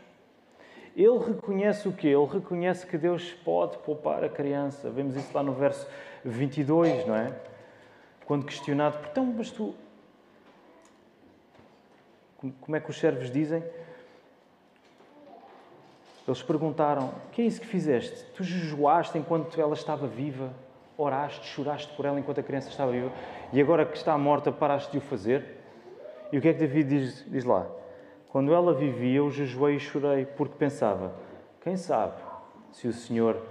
Ele reconhece o quê? Ele reconhece que Deus pode poupar a criança. Vemos isso lá no verso 22, não é? Quando questionado, então, mas tu. Como é que os servos dizem? Eles perguntaram: O que é isso que fizeste? Tu jejuaste enquanto ela estava viva? Oraste, choraste por ela enquanto a criança estava viva? E agora que está morta, paraste de o fazer? E o que é que David diz, diz lá? Quando ela vivia, eu jejuei e chorei, porque pensava: quem sabe se o Senhor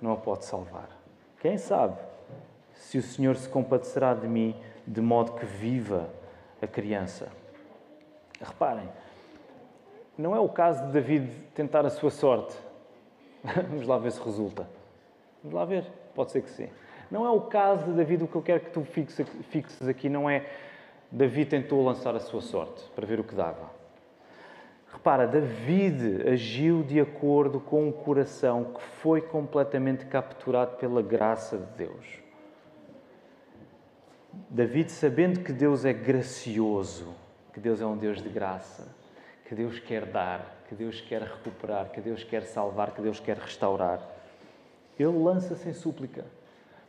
não a pode salvar? Quem sabe se o Senhor se compadecerá de mim de modo que viva a criança? Reparem, não é o caso de David tentar a sua sorte. Vamos lá ver se resulta. Vamos lá ver, pode ser que sim. Não é o caso de David, o que eu quero que tu fixes aqui não é David tentou lançar a sua sorte para ver o que dava. Repara, David agiu de acordo com um coração que foi completamente capturado pela graça de Deus. David, sabendo que Deus é gracioso, que Deus é um Deus de graça, que Deus quer dar, que Deus quer recuperar, que Deus quer salvar, que Deus quer restaurar, ele lança-se em súplica.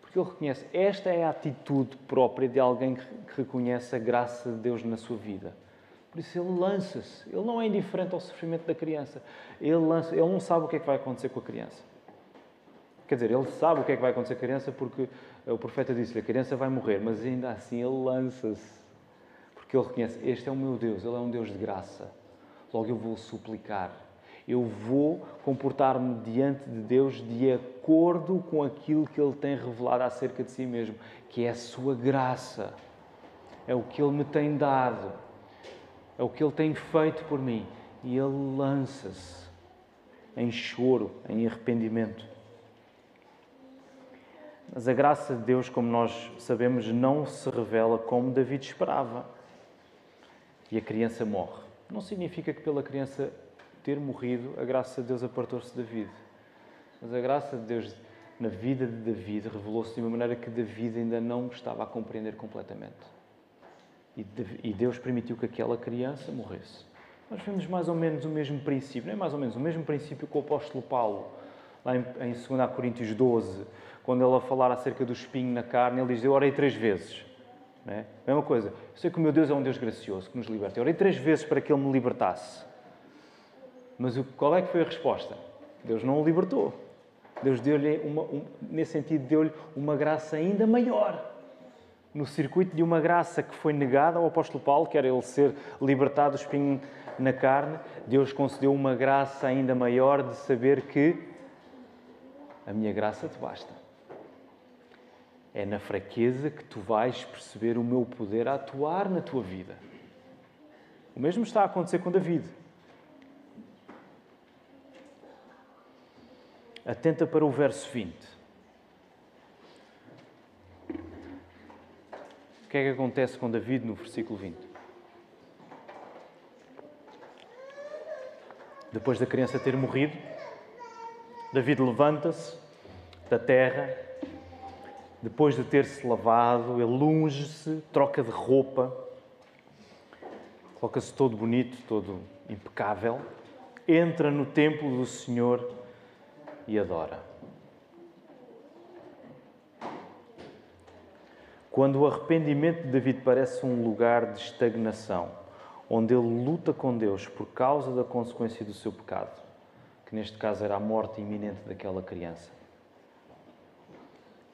Porque ele reconhece, esta é a atitude própria de alguém que reconhece a graça de Deus na sua vida. Por isso ele lança-se. Ele não é indiferente ao sofrimento da criança. Ele, lança, ele não sabe o que é que vai acontecer com a criança. Quer dizer, ele sabe o que é que vai acontecer com a criança porque o profeta disse-lhe: a criança vai morrer, mas ainda assim ele lança-se. Porque ele reconhece: Este é o meu Deus, ele é um Deus de graça. Logo eu vou suplicar. Eu vou comportar-me diante de Deus de acordo com aquilo que Ele tem revelado acerca de si mesmo, que é a Sua graça. É o que Ele me tem dado é o que Ele tem feito por mim. E Ele lança-se em choro, em arrependimento. Mas a graça de Deus, como nós sabemos, não se revela como David esperava. E a criança morre. Não significa que pela criança ter morrido, a graça de Deus apartou-se de David. Mas a graça de Deus na vida de David revelou-se de uma maneira que David ainda não estava a compreender completamente. E Deus permitiu que aquela criança morresse. Nós vemos mais ou menos o mesmo princípio, não é mais ou menos o mesmo princípio que o apóstolo Paulo, lá em, 2 Coríntios 12, quando ele a falar acerca do espinho na carne, ele diz: Eu orei três vezes. É? Mesma coisa. Eu sei que o meu Deus é um Deus gracioso, que nos liberta. Eu orei três vezes para que ele me libertasse. Mas qual é que foi a resposta? Deus não o libertou. Deus deu-lhe, um, nesse sentido, deu-lhe uma graça ainda maior no circuito de uma graça que foi negada ao apóstolo Paulo, que era ele ser libertado do espinho na carne, Deus concedeu uma graça ainda maior de saber que a minha graça te basta. É na fraqueza que tu vais perceber o meu poder a atuar na tua vida. O mesmo está a acontecer com David. Atenta para o verso 20. Que é que acontece com David no versículo 20? Depois da criança ter morrido, David levanta-se da terra, depois de ter-se lavado, ele lunge-se, troca de roupa, coloca-se todo bonito, todo impecável, entra no templo do Senhor e adora. Quando o arrependimento de David parece um lugar de estagnação, onde ele luta com Deus por causa da consequência do seu pecado, que neste caso era a morte iminente daquela criança,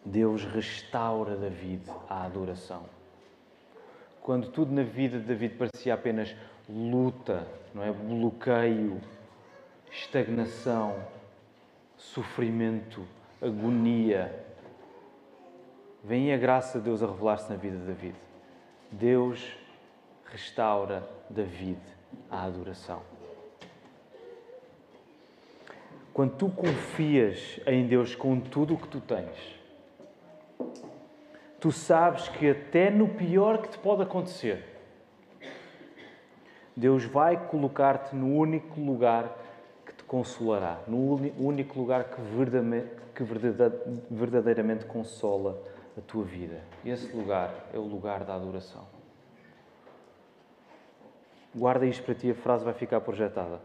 Deus restaura David à adoração. Quando tudo na vida de David parecia apenas luta, não é? bloqueio, estagnação, sofrimento, agonia, Vem a graça de Deus a revelar-se na vida de David. Deus restaura David à adoração. Quando tu confias em Deus com tudo o que tu tens, tu sabes que até no pior que te pode acontecer, Deus vai colocar-te no único lugar que te consolará, no único lugar que verdadeiramente consola a tua vida. Esse lugar é o lugar da adoração. Guarda isto para ti, a frase vai ficar projetada.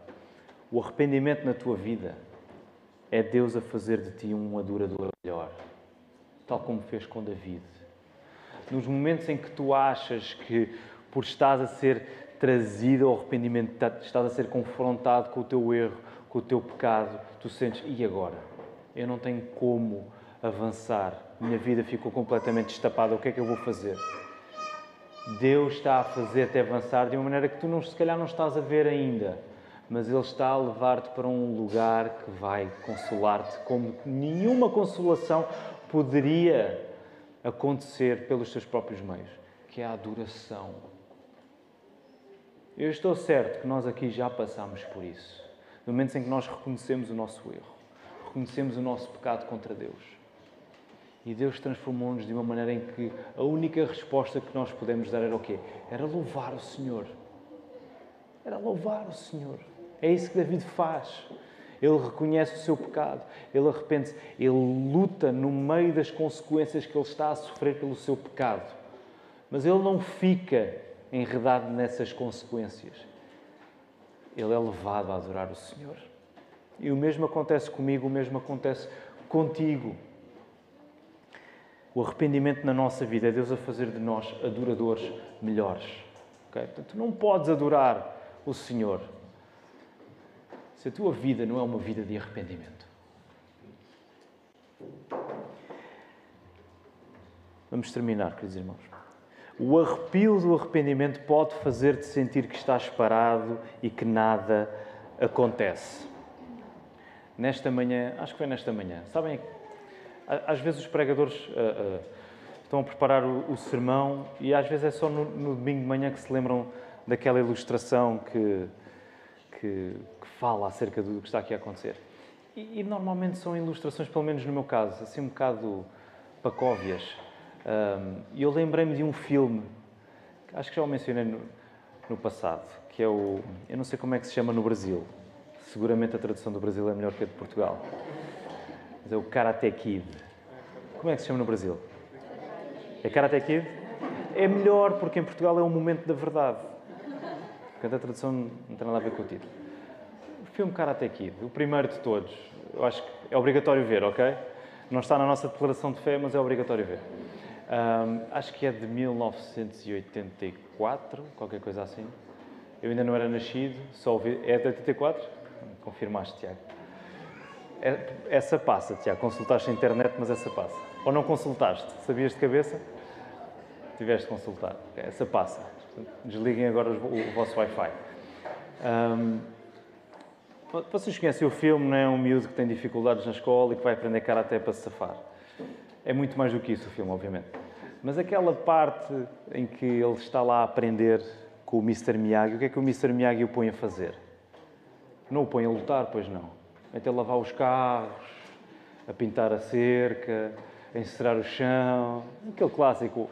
O arrependimento na tua vida é Deus a fazer de ti um adorador melhor, tal como fez com David. Nos momentos em que tu achas que, por estás a ser trazido ao arrependimento, estás a ser confrontado com o teu erro, com o teu pecado, tu sentes, e agora? Eu não tenho como avançar, minha vida ficou completamente destapada, o que é que eu vou fazer? Deus está a fazer-te avançar de uma maneira que tu não, se calhar não estás a ver ainda, mas Ele está a levar-te para um lugar que vai consolar-te como nenhuma consolação poderia acontecer pelos teus próprios meios, que é a adoração. Eu estou certo que nós aqui já passamos por isso. No momento em que nós reconhecemos o nosso erro, reconhecemos o nosso pecado contra Deus e Deus transformou-nos de uma maneira em que a única resposta que nós podemos dar era o quê? Era louvar o Senhor. Era louvar o Senhor. É isso que David faz. Ele reconhece o seu pecado, ele arrepende-se, ele luta no meio das consequências que ele está a sofrer pelo seu pecado. Mas ele não fica enredado nessas consequências. Ele é levado a adorar o Senhor. E o mesmo acontece comigo, o mesmo acontece contigo. O arrependimento na nossa vida é Deus a fazer de nós adoradores melhores. Okay? Portanto, não podes adorar o Senhor se a tua vida não é uma vida de arrependimento. Vamos terminar, queridos irmãos. O arrepio do arrependimento pode fazer-te sentir que estás parado e que nada acontece. Nesta manhã, acho que foi nesta manhã, sabem às vezes os pregadores uh, uh, estão a preparar o, o, sermão e às vezes é só no, no, domingo de manhã que se lembram daquela ilustração que, que, que fala acerca do que está aqui a acontecer. E, e, normalmente são ilustrações, pelo menos no meu caso, assim um bocado pacóvias. E eu lembrei-me de um filme, que acho que já o mencionei no, no passado, que é o. Eu não sei como é que se chama no Brasil. Seguramente a tradução do Brasil é melhor que a de Portugal mas é o Karate Kid. Como é que se chama no Brasil? É Karate Kid? É melhor porque em Portugal é um momento da verdade. Portanto, a tradução não tem nada a ver com o título. O filme Karate Kid, o primeiro de todos, eu acho que é obrigatório ver, ok? Não está na nossa declaração de fé, mas é obrigatório ver. Um, acho que é de 1984, qualquer coisa assim. Eu ainda não era nascido, só ouvi. É de 84? Confirmaste, Tiago. É, essa passa, Tiago. Consultaste a internet, mas essa passa. Ou não consultaste? Sabias de cabeça? Tiveste de consultar. Essa passa. Desliguem agora o vosso Wi-Fi. Um, vocês conhecem o filme, não é? Um miúdo que tem dificuldades na escola e que vai aprender karaté para se safar. É muito mais do que isso o filme, obviamente. Mas aquela parte em que ele está lá a aprender com o Mr. Miyagi, o que é que o Mr. Miyagi o põe a fazer? Não o põe a lutar, pois não até lavar os carros, a pintar a cerca, a encerar o chão, aquele clássico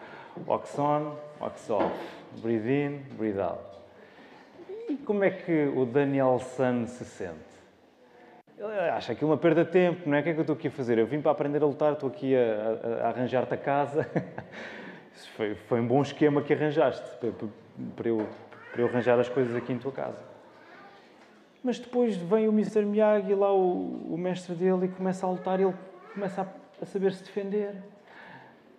wax on, wax off, breathe in, breathe out. E como é que o Daniel San se sente? Ele acha aquilo uma perda de tempo, não é? O que é que eu estou aqui a fazer? Eu vim para aprender a lutar, estou aqui a, a, a arranjar-te a casa. Foi, foi um bom esquema que arranjaste para, para, eu, para eu arranjar as coisas aqui em tua casa. Mas depois vem o Mr. Miyagi, lá o, o mestre dele, e começa a lutar e ele começa a, a saber se defender.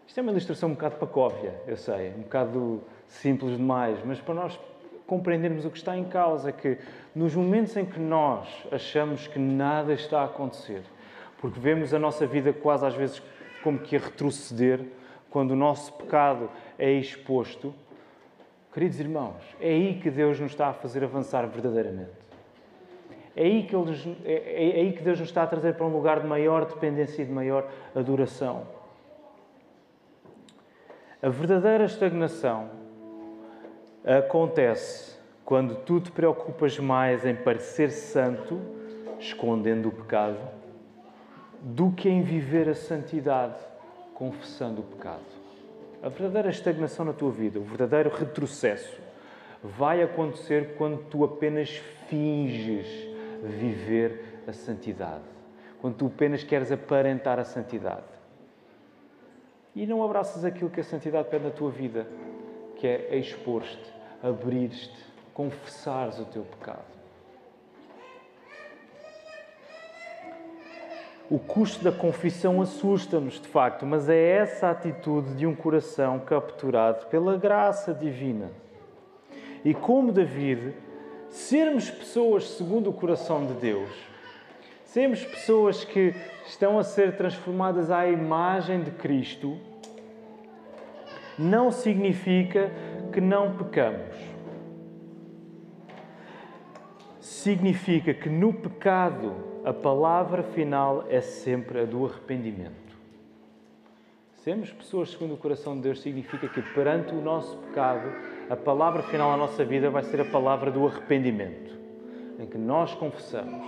Isto é uma ilustração um bocado pacóvia, eu sei, um bocado simples demais, mas para nós compreendermos o que está em causa é que nos momentos em que nós achamos que nada está a acontecer, porque vemos a nossa vida quase às vezes como que a retroceder, quando o nosso pecado é exposto, queridos irmãos, é aí que Deus nos está a fazer avançar verdadeiramente. É aí, que ele, é, é, é aí que Deus nos está a trazer para um lugar de maior dependência e de maior adoração. A verdadeira estagnação acontece quando tu te preocupas mais em parecer santo, escondendo o pecado, do que em viver a santidade, confessando o pecado. A verdadeira estagnação na tua vida, o verdadeiro retrocesso, vai acontecer quando tu apenas finges viver a santidade. Quando tu apenas queres aparentar a santidade. E não abraças aquilo que a santidade pede na tua vida, que é expor-te, abrir-te, confessares o teu pecado. O custo da confissão assusta-nos, de facto, mas é essa atitude de um coração capturado pela graça divina. E como David, sermos pessoas segundo o coração de Deus, sermos pessoas que estão a ser transformadas à imagem de Cristo, não significa que não pecamos significa que no pecado a palavra final é sempre a do arrependimento. Sermos pessoas segundo o coração de Deus significa que perante o nosso pecado, a palavra final da nossa vida vai ser a palavra do arrependimento, em que nós confessamos,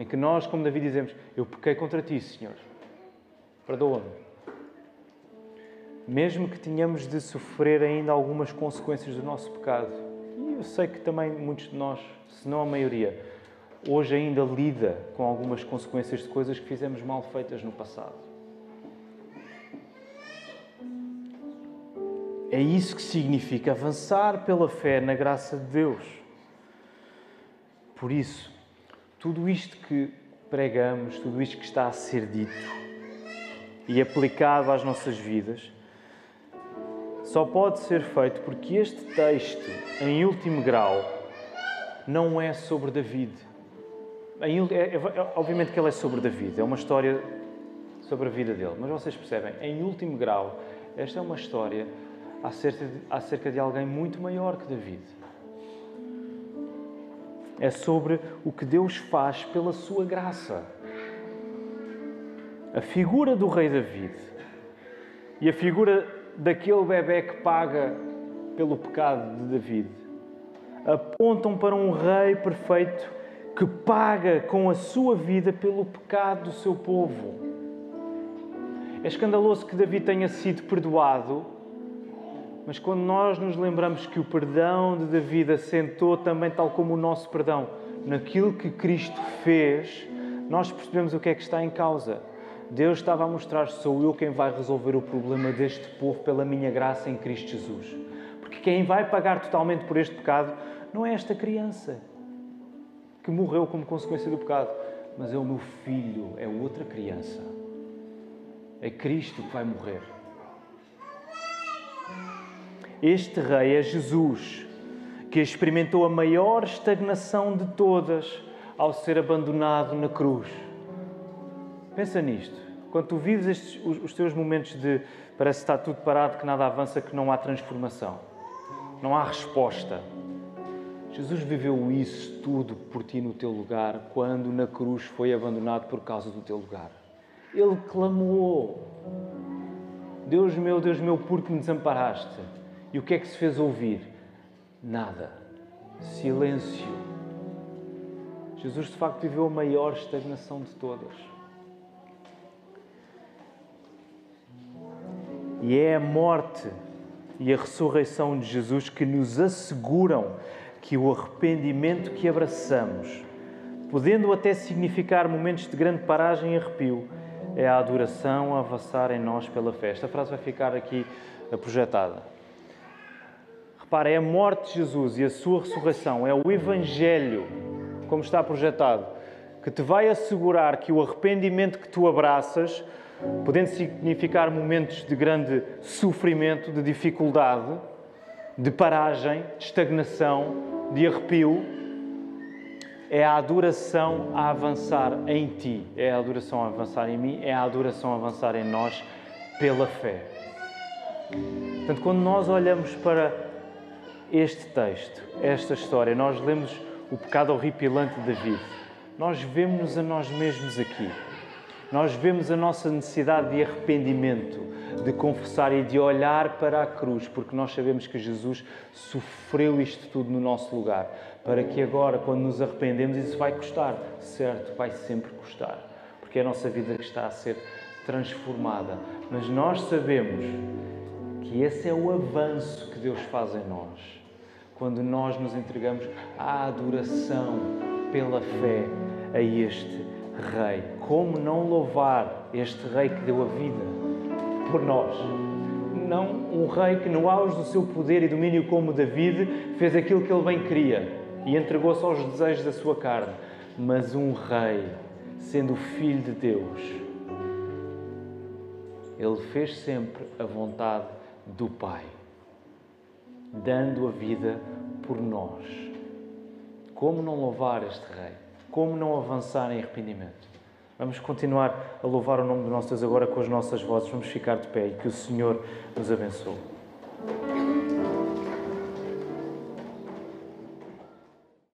em que nós, como Davi, dizemos: Eu pequei contra ti, Senhor, perdoa-me. Mesmo que tenhamos de sofrer ainda algumas consequências do nosso pecado, e eu sei que também muitos de nós, se não a maioria, hoje ainda lida com algumas consequências de coisas que fizemos mal feitas no passado. É isso que significa avançar pela fé na graça de Deus. Por isso, tudo isto que pregamos, tudo isto que está a ser dito e aplicado às nossas vidas, só pode ser feito porque este texto, em último grau, não é sobre David. É, é, obviamente que ele é sobre David, é uma história sobre a vida dele, mas vocês percebem, em último grau, esta é uma história acerca de, acerca de alguém muito maior que David. É sobre o que Deus faz pela sua graça. A figura do rei David e a figura daquele bebê que paga pelo pecado de David apontam para um rei perfeito que paga com a sua vida pelo pecado do seu povo. É escandaloso que David tenha sido perdoado mas quando nós nos lembramos que o perdão de Davi assentou também, tal como o nosso perdão, naquilo que Cristo fez, nós percebemos o que é que está em causa. Deus estava a mostrar: sou eu quem vai resolver o problema deste povo pela minha graça em Cristo Jesus. Porque quem vai pagar totalmente por este pecado não é esta criança que morreu como consequência do pecado, mas é o meu filho, é outra criança. É Cristo que vai morrer. Este rei é Jesus, que experimentou a maior estagnação de todas ao ser abandonado na cruz. Pensa nisto. Quando tu vives estes, os, os teus momentos de parece que está tudo parado, que nada avança, que não há transformação, não há resposta. Jesus viveu isso tudo por ti no teu lugar, quando na cruz foi abandonado por causa do teu lugar. Ele clamou: Deus meu, Deus meu, por que me desamparaste? E o que é que se fez ouvir? Nada. Silêncio. Jesus de facto viveu a maior estagnação de todas. E é a morte e a ressurreição de Jesus que nos asseguram que o arrependimento que abraçamos, podendo até significar momentos de grande paragem e arrepio, é a adoração a avançar em nós pela fé. Esta frase vai ficar aqui projetada. Repara, é a morte de Jesus e a sua ressurreição, é o Evangelho, como está projetado, que te vai assegurar que o arrependimento que tu abraças, podendo significar momentos de grande sofrimento, de dificuldade, de paragem, de estagnação, de arrepio, é a adoração a avançar em ti, é a adoração a avançar em mim, é a adoração a avançar em nós pela fé. Portanto, quando nós olhamos para este texto, esta história, nós lemos o pecado horripilante de David, nós vemos-nos a nós mesmos aqui. Nós vemos a nossa necessidade de arrependimento, de confessar e de olhar para a cruz, porque nós sabemos que Jesus sofreu isto tudo no nosso lugar, para que agora, quando nos arrependemos, isso vai custar, certo? Vai sempre custar, porque é a nossa vida que está a ser transformada. Mas nós sabemos que esse é o avanço que Deus faz em nós quando nós nos entregamos à adoração pela fé a este Rei. Como não louvar este Rei que deu a vida por nós? Não um Rei que, no auge do seu poder e domínio, como David, fez aquilo que ele bem queria e entregou-se aos desejos da sua carne, mas um Rei, sendo o Filho de Deus. Ele fez sempre a vontade do Pai dando a vida por nós. Como não louvar este Rei? Como não avançar em arrependimento? Vamos continuar a louvar o nome do nosso Deus agora com as nossas vozes. Vamos ficar de pé e que o Senhor nos abençoe.